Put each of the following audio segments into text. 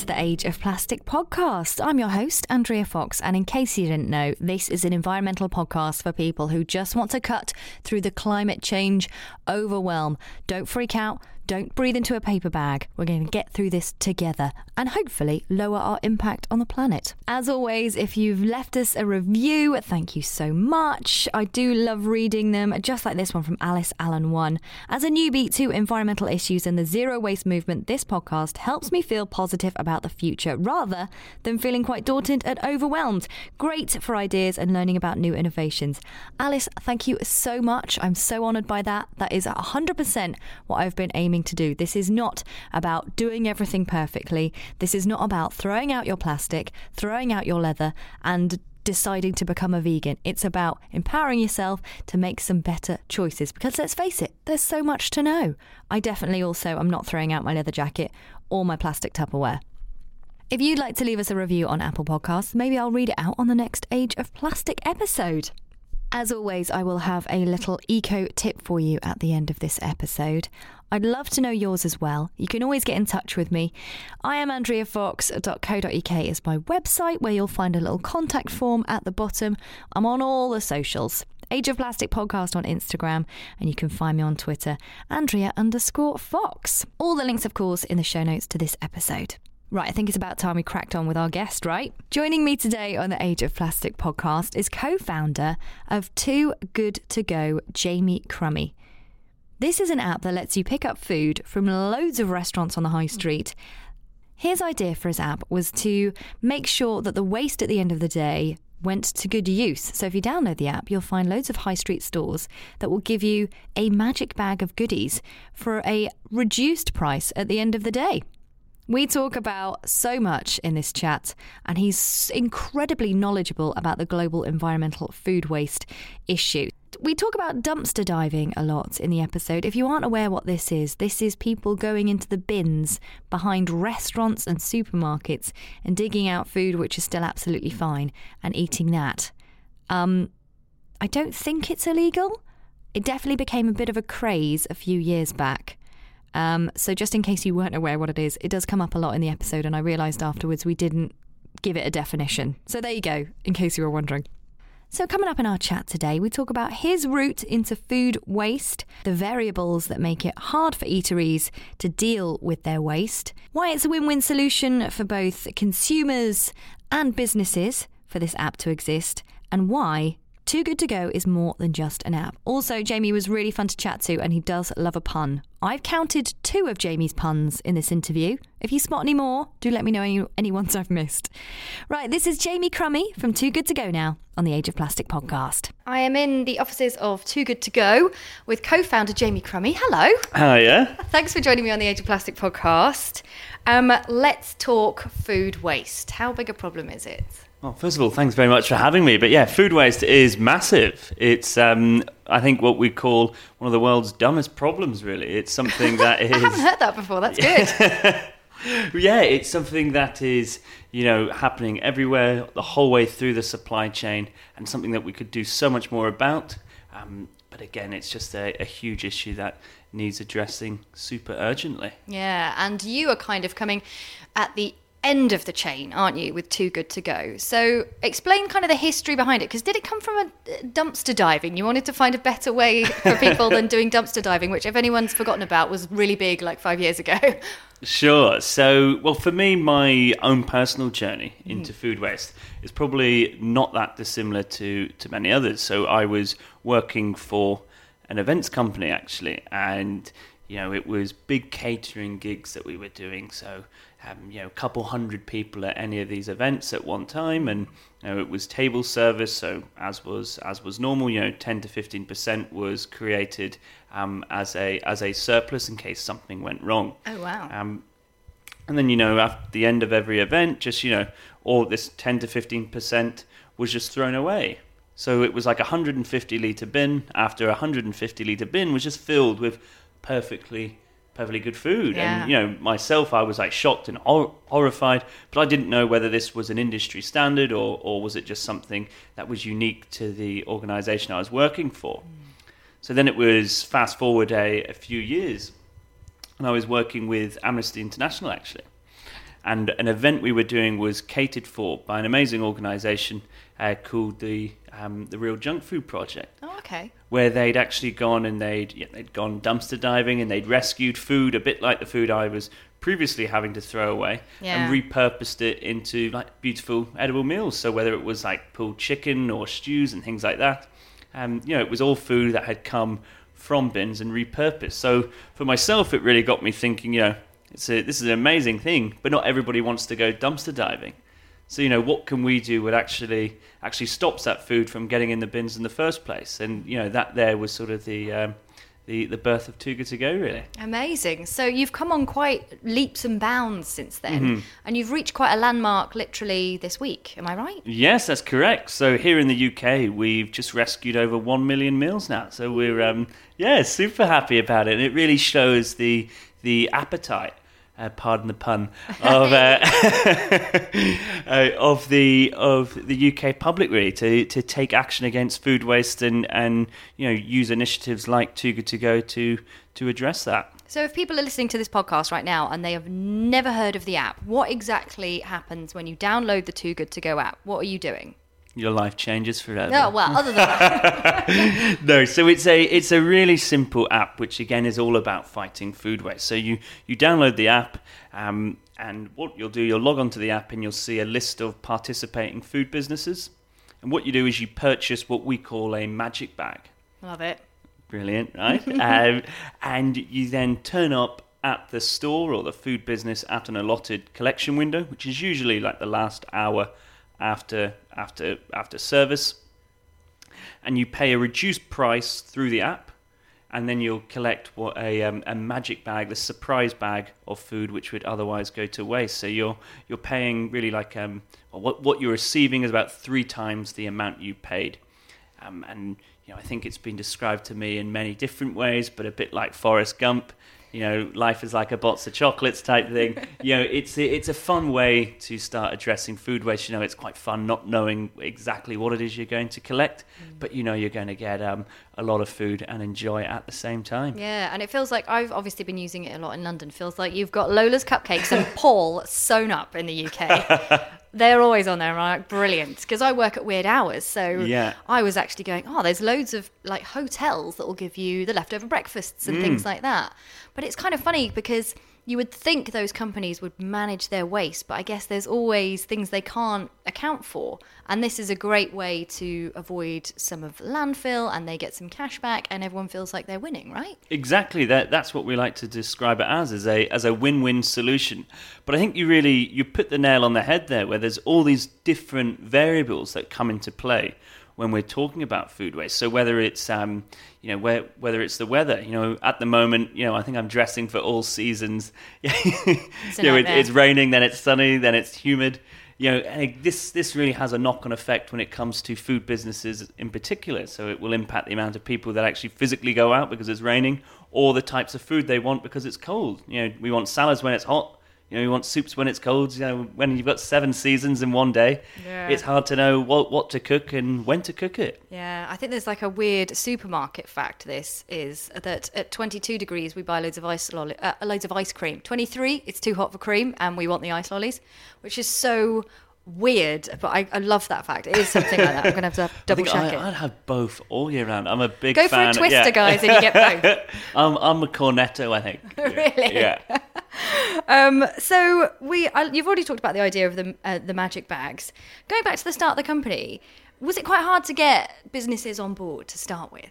It's the Age of Plastic podcast. I'm your host, Andrea Fox, and in case you didn't know, this is an environmental podcast for people who just want to cut through the climate change overwhelm. Don't freak out. Don't breathe into a paper bag. We're going to get through this together and hopefully lower our impact on the planet. As always, if you've left us a review, thank you so much. I do love reading them, just like this one from Alice Allen 1. As a newbie to environmental issues and the zero waste movement, this podcast helps me feel positive about the future rather than feeling quite daunted and overwhelmed. Great for ideas and learning about new innovations. Alice, thank you so much. I'm so honoured by that. That is 100% what I've been aiming to do. This is not about doing everything perfectly. This is not about throwing out your plastic, throwing out your leather, and deciding to become a vegan. It's about empowering yourself to make some better choices because let's face it, there's so much to know. I definitely also am not throwing out my leather jacket or my plastic Tupperware. If you'd like to leave us a review on Apple Podcasts, maybe I'll read it out on the next Age of Plastic episode. As always, I will have a little eco tip for you at the end of this episode. I'd love to know yours as well. You can always get in touch with me. I am andreafox.co.uk is my website where you'll find a little contact form at the bottom. I'm on all the socials. Age of Plastic Podcast on Instagram, and you can find me on Twitter, Andrea underscore Fox. All the links, of course, in the show notes to this episode. Right, I think it's about time we cracked on with our guest, right? Joining me today on the Age of Plastic podcast is co founder of Too Good To Go, Jamie Crummie. This is an app that lets you pick up food from loads of restaurants on the high street. His idea for his app was to make sure that the waste at the end of the day went to good use. So if you download the app, you'll find loads of high street stores that will give you a magic bag of goodies for a reduced price at the end of the day. We talk about so much in this chat, and he's incredibly knowledgeable about the global environmental food waste issue. We talk about dumpster diving a lot in the episode. If you aren't aware what this is, this is people going into the bins behind restaurants and supermarkets and digging out food which is still absolutely fine and eating that. Um, I don't think it's illegal. It definitely became a bit of a craze a few years back. Um, so, just in case you weren't aware what it is, it does come up a lot in the episode, and I realised afterwards we didn't give it a definition. So, there you go, in case you were wondering. So, coming up in our chat today, we talk about his route into food waste, the variables that make it hard for eateries to deal with their waste, why it's a win win solution for both consumers and businesses for this app to exist, and why too Good To Go is more than just an app. Also, Jamie was really fun to chat to and he does love a pun. I've counted two of Jamie's puns in this interview. If you spot any more, do let me know any, any ones I've missed. Right, this is Jamie Crummie from Too Good To Go now on the Age of Plastic podcast. I am in the offices of Too Good To Go with co founder Jamie Crummie. Hello. Hiya. Thanks for joining me on the Age of Plastic podcast. Um, let's talk food waste. How big a problem is it? Well, first of all, thanks very much for having me. But yeah, food waste is massive. It's, um, I think, what we call one of the world's dumbest problems. Really, it's something that is. I haven't heard that before. That's good. yeah, it's something that is, you know, happening everywhere, the whole way through the supply chain, and something that we could do so much more about. Um, but again, it's just a, a huge issue that needs addressing super urgently. Yeah, and you are kind of coming at the end of the chain, aren't you, with Too Good To Go? So explain kind of the history behind it, because did it come from a uh, dumpster diving? You wanted to find a better way for people than doing dumpster diving, which, if anyone's forgotten about, was really big like five years ago. Sure. So, well, for me, my own personal journey mm-hmm. into mm. food waste is probably not that dissimilar to, to many others. So, I was working for an events company actually, and you know, it was big catering gigs that we were doing. So, um, you know, a couple hundred people at any of these events at one time, and you know, it was table service. So, as was as was normal, you know, ten to fifteen percent was created um, as a as a surplus in case something went wrong. Oh wow! Um, and then you know, at the end of every event, just you know, all this ten to fifteen percent was just thrown away. So it was like a 150 litre bin after a 150 litre bin was just filled with perfectly perfectly good food. Yeah. And you know, myself, I was like shocked and hor- horrified, but I didn't know whether this was an industry standard or or was it just something that was unique to the organisation I was working for. Mm. So then it was fast forward a, a few years, and I was working with Amnesty International actually. and an event we were doing was catered for by an amazing organisation uh, called the um, the Real Junk Food Project. Oh, okay. Where they'd actually gone and they'd yeah, they'd gone dumpster diving and they'd rescued food a bit like the food I was previously having to throw away Yeah. and repurposed it into like beautiful edible meals. So whether it was like pulled chicken or stews and things like that, um, you know, it was all food that had come from bins and repurposed. So for myself, it really got me thinking. You know, it's a, this is an amazing thing, but not everybody wants to go dumpster diving. So you know, what can we do that actually actually stops that food from getting in the bins in the first place? And you know, that there was sort of the um, the the birth of Too Good to Go, really. Amazing. So you've come on quite leaps and bounds since then, Mm-hmm. and you've reached quite a landmark literally this week. Am I right? Yes, that's correct. So here in the UK, we've just rescued over one million meals now. So we're um, yeah, super happy about it, and it really shows the the appetite. Uh, pardon the pun of uh, uh, of the of the UK public really to, to take action against food waste and, and you know use initiatives like Too Good to Go to to address that. So if people are listening to this podcast right now and they have never heard of the app, what exactly happens when you download the Too Good to Go app? What are you doing? Your life changes forever. Oh well, other than that, no, so it's a it's a really simple app, which again is all about fighting food waste. So you you download the app, um, and what you'll do, you'll log onto the app, and you'll see a list of participating food businesses. And what you do is you purchase what we call a magic bag. love it. Brilliant, right? um, and you then turn up at the store or the food business at an allotted collection window, which is usually like the last hour after after after service. And you pay a reduced price through the app, and then you'll collect what a um, a magic bag, the surprise bag of food, which would otherwise go to waste. So you're you're paying really like um what what you're receiving is about three times the amount you paid. Um, and you know, I think it's been described to me in many different ways, but a bit like Forrest Gump. You know, life is like a box of chocolates type thing. you know, it's it's a fun way to start addressing food waste. You know, it's quite fun not knowing exactly what it is you're going to collect, but you know you're going to get um, a lot of food and enjoy it at the same time. Yeah, and it feels like I've obviously been using it a lot in London. Feels like you've got Lola's cupcakes and Paul sewn up in the UK. They're always on there, right? Brilliant. Because I work at weird hours, so Yeah. I was actually going, oh, there's loads of like hotels that will give you the leftover breakfasts and things mm. like that. But it's kind of funny because you would think those companies would manage their waste, but I guess there's always things they can't account for. And this is a great way to avoid some of landfill and they get some cash back and everyone feels like they're winning, right? Exactly. That that's what we like to describe it as as a as a win-win solution. But I think you really you put the nail on the head there, where there's all these different variables that come into play when we're talking about food waste. So whether it's um, you know where, whether it's the weather, you know, at the moment, you know, I think I'm dressing for all seasons. a you know, it, it's raining, then it's sunny, then it's humid. You know, this this really has a knock-on effect when it comes to food businesses in particular. So it will impact the amount of people that actually physically go out because it's raining, or the types of food they want because it's cold. You know, we want salads when it's hot. You know, we want soups when it's cold. You know, when you've got seven seasons in one day, Yeah. it's hard to know what what to cook and when to cook it. Yeah, I think there's like a weird supermarket fact. This is that at 22 degrees we buy loads of ice lolli- uh, loads of ice cream. 23, it's too hot for cream, and we want the ice lollies, which is so weird. But I, I love that fact. It is something like that. I'm gonna have to double check I, it. I'd have both all year round. I'm a big Go for a twister, yeah. guys, and you get both. I'm I'm a cornetto, I think. Really? Yeah. Um, so we, uh, you've already talked about the idea of the uh, the magic bags. Going back to the start of the company, was it quite hard to get businesses on board to start with?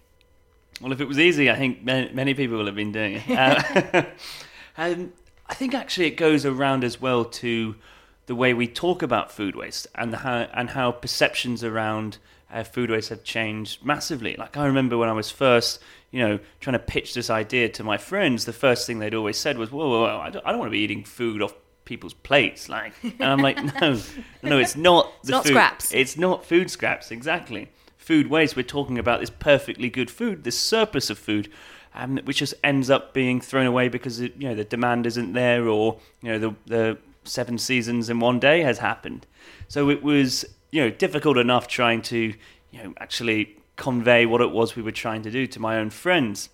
Well, if it was easy, I think many, many people will have been doing it. Uh, and I think actually it goes around as well to the way we talk about food waste and how and how perceptions around uh, food waste have changed massively. Like I remember when I was first, you know, trying to pitch this idea to my friends, the first thing they'd always said was, "Whoa, whoa, whoa I, don't, I don't want to be eating food off." people's plates like and i'm like no no it's not the not food scraps. it's not food scraps exactly food waste, we're talking about this perfectly good food, this surplus of food, um, which just ends up being thrown away because it, you know the demand isn't there, or you know the the seven seasons in one day has happened. So it was you know difficult enough trying to you know actually convey what it was we were trying to do to my own friends.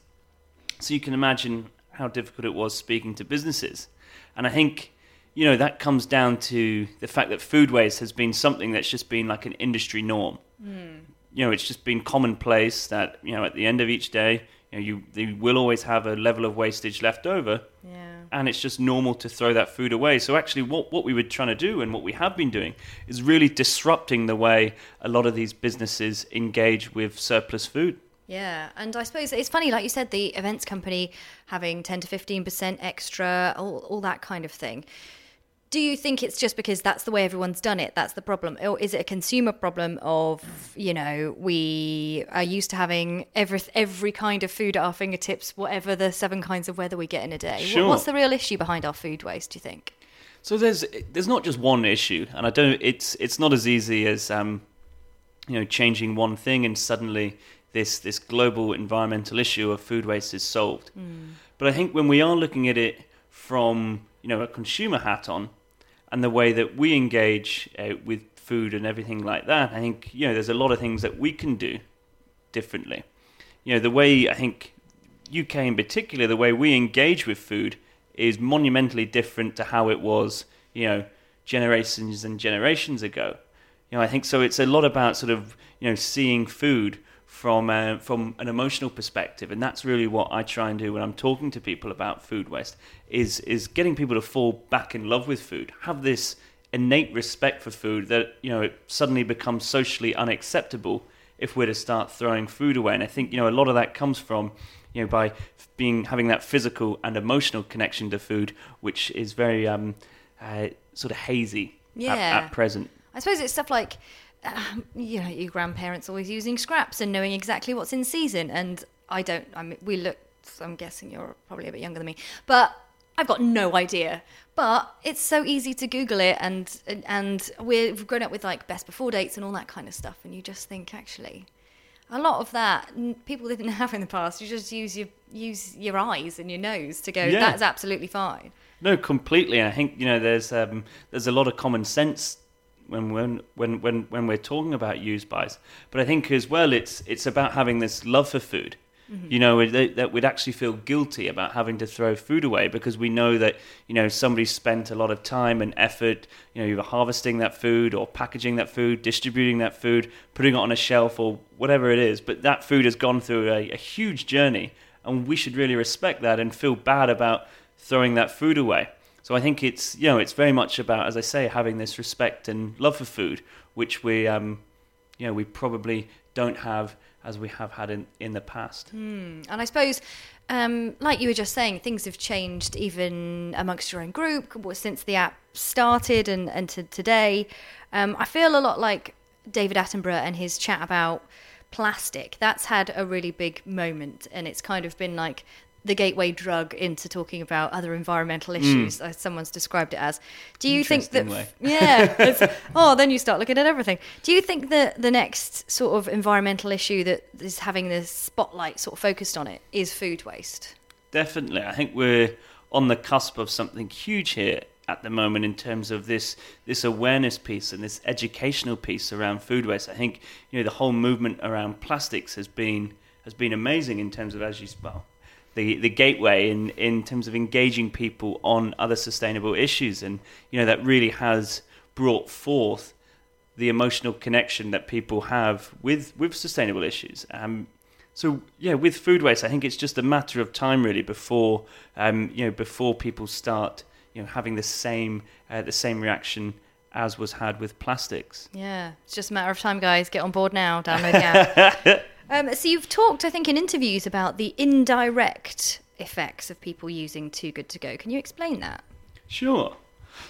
So you can imagine how difficult it was speaking to businesses, and I think you know, that comes down to the fact that food waste has been something that's just been like an industry norm. Hmm. You know, it's just been commonplace that you know at the end of each day, you know, you you will always have a level of wastage left over, Yeah. And it's just normal to throw that food away. So actually, what what we were trying to do and what we have been doing is really disrupting the way a lot of these businesses engage with surplus food. Yeah, and I suppose it's funny, like you said, the events company having 10 to 15% extra, all, all that kind of thing. Do you think it's just because that's the way everyone's done it? That's the problem? Or is it a consumer problem of, you know, we are used to having every, every kind of food at our fingertips, whatever the seven kinds of weather we get in a day? Sure. What's the real issue behind our food waste, do you think? So there's there's not just one issue, and I don't. It's it's not as easy as um, you know changing one thing and suddenly this this global environmental issue of food waste is solved. But I think when we are looking at it from you know a consumer hat on, and the way that we engage uh, with food and everything like that, I think you know there's a lot of things that we can do differently. You know the way I think UK in particular, the way we engage with food is monumentally different to how it was, you know, generations and generations ago. You know, I think so. It's a lot about sort of you know seeing food from uh, from an emotional perspective, and that's really what I try and do when I'm talking to people about food waste. Is is getting people to fall back in love with food, have this innate respect for food that you know it suddenly becomes socially unacceptable if we're to start throwing food away. And I think you know a lot of that comes from you know by being having that physical and emotional connection to food, which is very um, uh, sort of hazy at- at, present. I suppose it's stuff like, um, you know, your grandparents always using scraps and knowing exactly what's in season. And I don't, I mean, we look, I'm guessing you're probably a bit younger than me, but I've got no idea. But it's so easy to Google it, and and we've grown up with like best before dates and all that kind of stuff, and you just think actually, a lot of that people didn't have in the past. You just use your use your eyes and your nose to go. Yeah. That's absolutely fine. No, completely. I think you know there's um, there's a lot of common sense when when when when when we're talking about use buys. But I think as well, it's it's about having this love for food. Mm-hmm. You know that, that we'd actually feel guilty about having to throw food away because we know that you know somebody spent a lot of time and effort, you know, either harvesting that food or packaging that food, distributing that food, putting it on a shelf or whatever it is. But that food has gone through a, a huge journey, and we should really respect that and feel bad about throwing that food away. So I think it's you know it's very much about, as I say, having this respect and love for food, which we um, you know we probably don't have as we have had in in the past. And I suppose, um, like you were just saying, things have changed even amongst your own group since the app started and, and to today. Um, I feel a lot like David Attenborough and his chat about plastic. That's had a really big moment, and it's kind of been like the gateway drug into talking about other environmental mm. issues, as someone's described it as. Do you think that? Yeah. it's- oh, then you start looking at everything. Do you think that the next sort of environmental issue that is having the spotlight sort of focused on it is food waste? Definitely, I think we're on the cusp of something huge here at the moment in terms of this this awareness piece and this educational piece around food waste. I think you know the whole movement around plastics has been has been amazing in terms of as you well the the gateway in in terms of engaging people on other sustainable issues and you know that really has brought forth the emotional connection that people have with with sustainable issues. Um, so yeah, with food waste, I think it's just a matter of time really before um, you know before people start you know having the same uh, the same reaction as was had with plastics. Yeah, it's just a matter of time, guys. Get on board now. Download the app. um, so you've talked, I think, in interviews about the indirect effects of people using Too Good to Go. Can you explain that? Sure.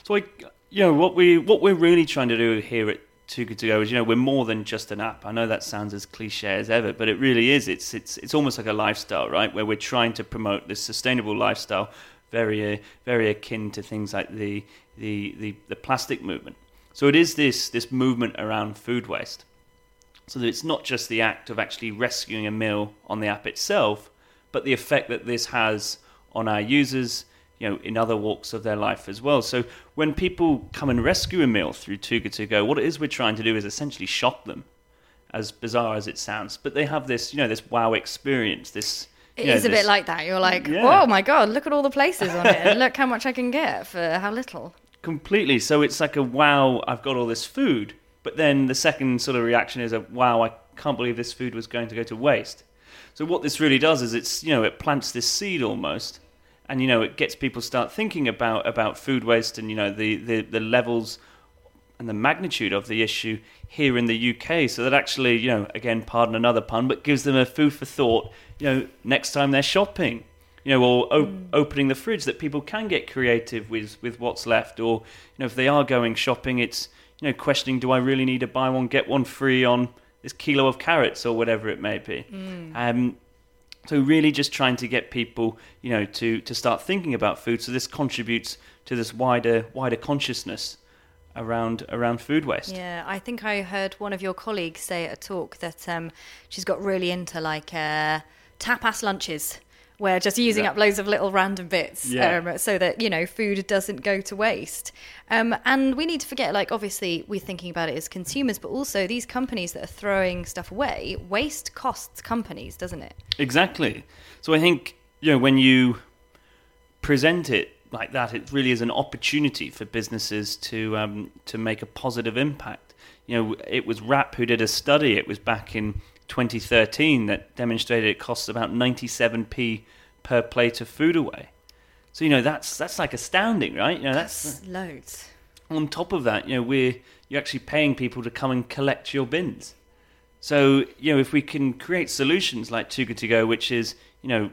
So I, you know, what we what we're really trying to do here at Too Good to Go is, you know, we're more than just an app. I know that sounds as cliche as ever, but it really is. It's it's it's almost like a lifestyle, right? Where we're trying to promote this sustainable lifestyle, very uh, very akin to things like the, the the the plastic movement. So it is this this movement around food waste. So that it's not just the act of actually rescuing a meal on the app itself, but the effect that this has on our users, you know, in other walks of their life as well. So when people come and rescue a meal through Good To Go, what it is we're trying to do is essentially shock them, as bizarre as it sounds. But they have this, you know, this wow experience. This It is a bit like that. You're like, Yeah. oh my god, look at all the places on it, and look how much I can get for how little. Completely. So it's like a wow, I've got all this food. But then the second sort of reaction is a wow, I can't believe this food was going to go to waste. So what this really does is it's you know it plants this seed almost, and you know it gets people start thinking about about food waste and you know the the, the levels and the magnitude of the issue here in the UK. So that actually you know again pardon another pun, but gives them a food for thought. You know next time they're shopping you know, or op- mm. opening the fridge that people can get creative with with what's left, or you know, if they are going shopping, it's you know, questioning, do I really need to buy one get one free on this kilo of carrots or whatever it may be. Mm. Um, so really, just trying to get people, you know, to to start thinking about food. So this contributes to this wider wider consciousness around around food waste. Yeah, I think I heard one of your colleagues say at a talk that um, she's got really into like uh, tapas lunches we're just using yeah. up loads of little random bits yeah. um, so that you know food doesn't go to waste. Um, and we need to forget like obviously we're thinking about it as consumers but also these companies that are throwing stuff away waste costs companies doesn't it? Exactly. So i think you know when you present it like that it really is an opportunity for businesses to um, to make a positive impact. You know it was WRAP who did a study. It was back in 2013 that demonstrated it costs about 97p per plate of food away. So you know that's that's like astounding, right? You know that's, that's loads. On top of that, you know we're you're actually paying people to come and collect your bins. So you know if we can create solutions like Good to Go, which is you know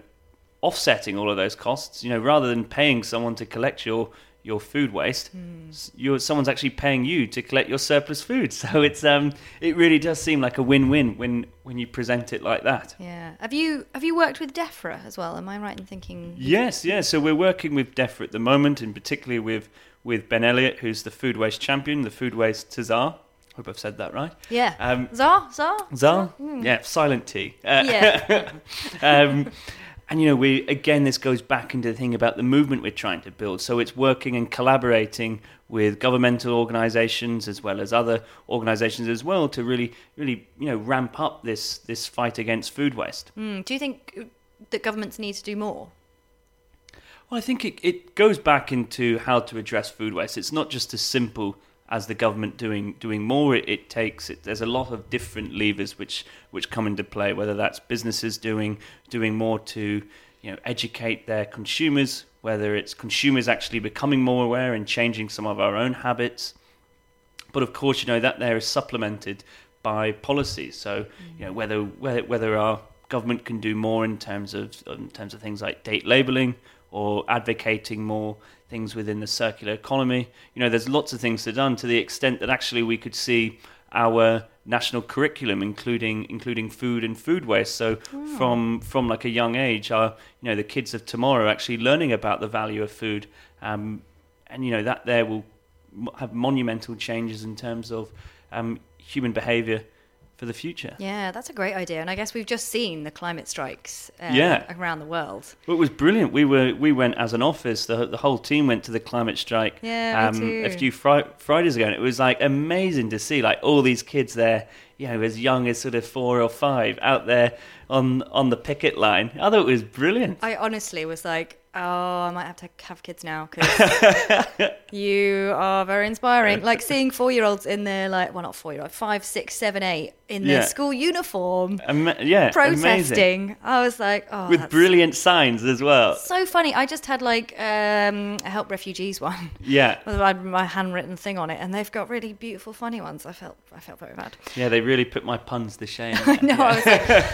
offsetting all of those costs, you know rather than paying someone to collect your your food waste, mm. you're, someone's actually paying you to collect your surplus food. So it's um, it really does seem like a win-win when when you present it like that. Yeah. Have you have you worked with DEFRA as well? Am I right in thinking? Yes. Yeah. So we're working with DEFRA at the moment, and particularly with with Ben Elliott, who's the food waste champion, the food waste Tsar. Hope I've said that right. Yeah. Um, Czar, Czar, Czar. Mm. Yeah, silent T. Uh, yeah. um, and you know, we again, this goes back into the thing about the movement we're trying to build. So it's working and collaborating with governmental organisations as well as other organisations as well to really, really, you know, ramp up this this fight against food waste. Mm. Do you think that governments need to do more? Well, I think it, it goes back into how to address food waste. It's not just as simple as the government doing doing more, it, it takes it, there's a lot of different levers which which come into play. Whether that's businesses doing doing more to you know educate their consumers, whether it's consumers actually becoming more aware and changing some of our own habits. But of course, you know that there is supplemented by policies. So you know whether whether, whether our government can do more in terms of in terms of things like date labeling or advocating more things within the circular economy. You know, there's lots of things to done to the extent that actually we could see our national curriculum, including including food and food waste. So wow. from from like a young age, our you know the kids of tomorrow actually learning about the value of food, um, and you know that there will have monumental changes in terms of um, human behaviour for the future. Yeah, that's a great idea. And I guess we've just seen the climate strikes uh, yeah. around the world. Well, it was brilliant. We were we went as an office. The, the whole team went to the climate strike. Yeah, um, a few fri- Fridays ago, and it was like amazing to see like all these kids there. You know, as young as sort of four or five, out there on on the picket line. I thought it was brilliant. I honestly was like, oh, I might have to have kids now because you are very inspiring. Like seeing four year olds in their, like, well, not four year olds, five, six, seven, eight, in their yeah. school uniform, Ama- yeah, protesting. Amazing. I was like, oh, with brilliant signs as well. So funny. I just had like um, a help refugees one. Yeah, with my handwritten thing on it, and they've got really beautiful, funny ones. I felt, I felt very bad. Yeah, they really put my puns to shame. I know. Yeah. I was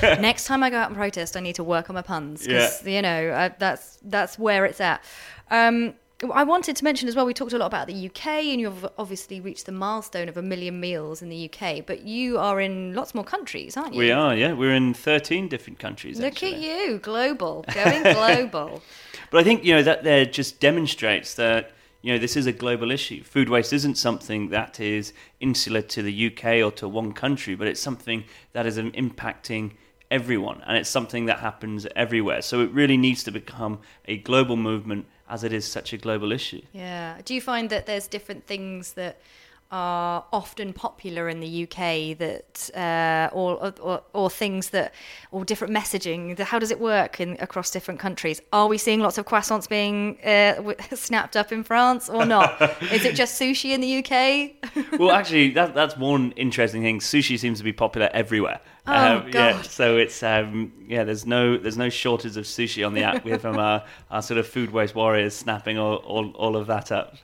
like, next time I go out and protest, I need to work on my puns because yeah. you know uh, that's that's where it's at. Um, I wanted to mention as well, we talked a lot about the UK, and you've obviously reached the milestone of a million meals in the UK, but you are in lots more countries, aren't you? We are, yeah. We're in 13 different countries. Look actually. at you, global, going global. but I think, you know, that there just demonstrates that, you know, this is a global issue. Food waste isn't something that is insular to the UK or to one country, but it's something that is impacting everyone, and it's something that happens everywhere. So it really needs to become a global movement as it is such a global issue. Yeah. Do you find that there's different things that are often popular in the UK that uh, or, or, or things that or different messaging how does it work in across different countries are we seeing lots of croissants being uh, snapped up in France or not is it just sushi in the UK well actually that, that's one interesting thing sushi seems to be popular everywhere Oh, um, yeah, so it's um, yeah. There's no there's no shortage of sushi on the app. We have from our, our sort of food waste warriors snapping all, all, all of that up.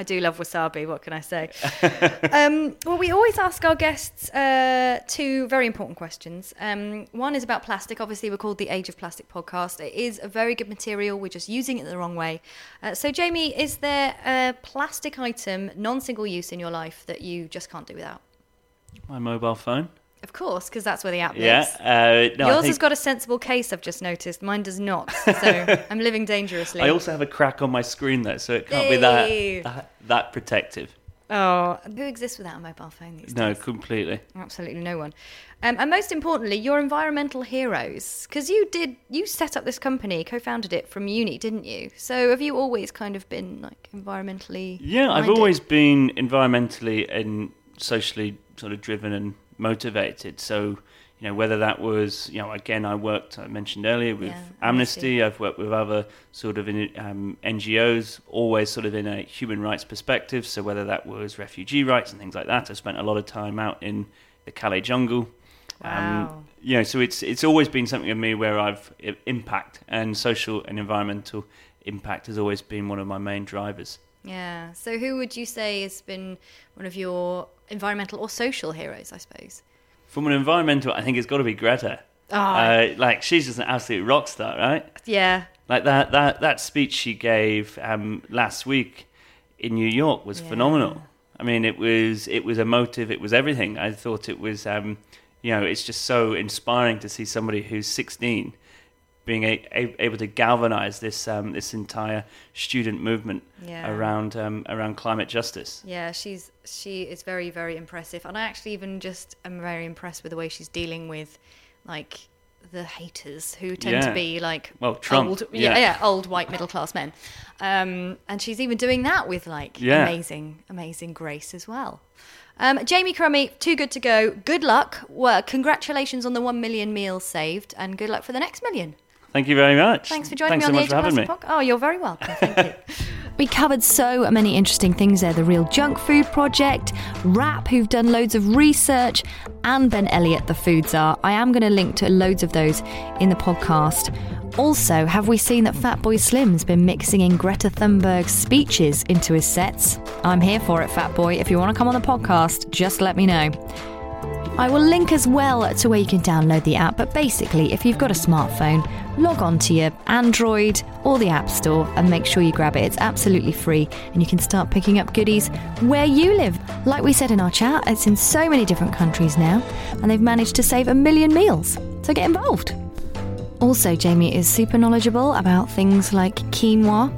I do love wasabi. What can I say? um, well, we always ask our guests uh, two very important questions. Um, one is about plastic. Obviously, we're called the Age of Plastic podcast. It is a very good material. We're just using it the wrong way. Uh, so, Jamie, is there a plastic item, non-single use, in your life that you just can't do without? My mobile phone. Of course, because that's where the app yeah, lives. Uh, no, Yours think... has got a sensible case, I've just noticed. Mine does not. So I'm living dangerously. I also have a crack on my screen, though, so it can't hey. be that, that, that protective. Oh, who exists without a mobile phone these no, days? No, completely. Absolutely no one. Um, and most importantly, your environmental heroes, because you did you set up this company, co-founded it from uni, didn't you? So have you always kind of been like environmentally? Yeah, minded? I've always been environmentally and socially sort of driven and motivated. So you know, whether that was, you know, again, I worked, I mentioned earlier, with yeah, Amnesty, I've worked with other sort of in, um, NGOs, always sort of in a human rights perspective. So whether that was refugee rights and things like that, I spent a lot of time out in the Calais jungle. Um, wow. Um, you know, so it's it's always been something of me where I've impact and social and environmental impact has always been one of my main drivers. Yeah. So who would you say has been one of your environmental or social heroes? I suppose. From an environmental, I think it's got to be Greta. Oh. Uh, like she's just an absolute rock star, right? Yeah. Like that that that speech she gave um, last week in New York was yeah. phenomenal. I mean, it was it was emotive. It was everything. I thought it was, um, you know, it's just so inspiring to see somebody who's 16 being a, a, able to galvanize this um, this entire student movement yeah. around um, around climate justice. Yeah, she's she is very very impressive, and I actually even just am very impressed with the way she's dealing with like the haters who tend yeah. to be like well Trump, old, yeah. yeah, old white middle class men, um, and she's even doing that with like amazing amazing grace as well. Um, Jamie Crummie, too good to go. Good luck. Well, congratulations on the one million meals saved, and good luck for the next million. Thank you very much. Thanks for joining Thanks me on so the Age of Plastic Oh, you're very welcome. Thank you. We covered so many interesting things there the Real Junk Food Project, Wrap, who've done loads of research, and Ben Elliott, the food czar. I am going to link to loads of those in the podcast. Also, have we seen that Fatboy Slim's been mixing in Greta Thunberg's speeches into his sets? I'm here for it, Fatboy. If you want to come on the podcast, just let me know. I will link as well to where you can download the app, but basically, if you've got a smartphone, log on to your Android or the App Store and make sure you grab it. It's absolutely free and you can start picking up goodies where you live. Like we said in our chat, it's in so many different countries now and they've managed to save a million meals. So get involved. Also, Jamie is super knowledgeable about things like quinoa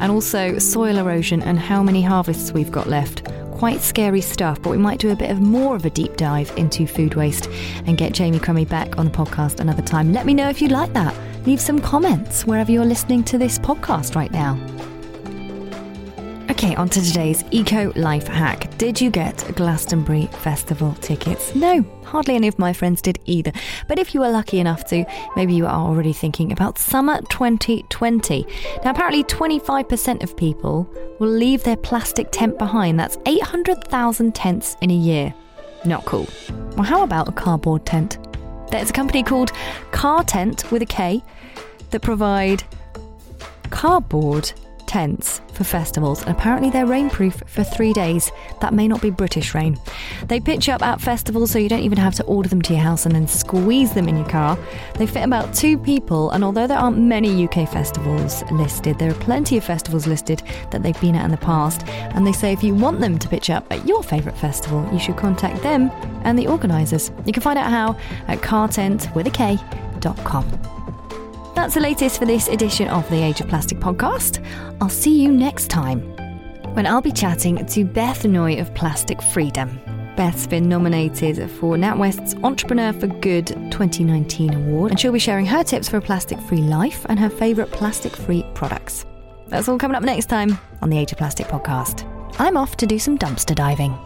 and also soil erosion and how many harvests we've got left quite scary stuff, but we might do a bit of more of a deep dive into food waste and get Jamie Crummie back on the podcast another time. Let me know if you'd like that. Leave some comments wherever you're listening to this podcast right now. Okay, on to today's eco life hack. Did you get Glastonbury Festival tickets? No, hardly any of my friends did either. But if you were lucky enough to, maybe you are already thinking about summer 2020. Now, apparently, 25% of people will leave their plastic tent behind. That's 800,000 tents in a year. Not cool. Well, how about a cardboard tent? There's a company called KarTent with a K that provide cardboard tents for festivals, and apparently they're rainproof for three days. That may not be British rain. They pitch up at festivals so you don't even have to order them to your house and then squeeze them in your car. They fit about two people, and although there aren't many UK festivals listed, there are plenty of festivals listed that they've been at in the past. And they say if you want them to pitch up at your favourite festival, you should contact them and the organisers. You can find out how at kartent with a K.com. That's the latest for this edition of the Age of Plastic podcast. I'll see you next time when I'll be chatting to Beth Noy of Plastic Freedom. Beth's been nominated for NatWest's Entrepreneur for Good 2019 award, and she'll be sharing her tips for a plastic free life and her favourite plastic free products. That's all coming up next time on the Age of Plastic podcast. I'm off to do some dumpster diving.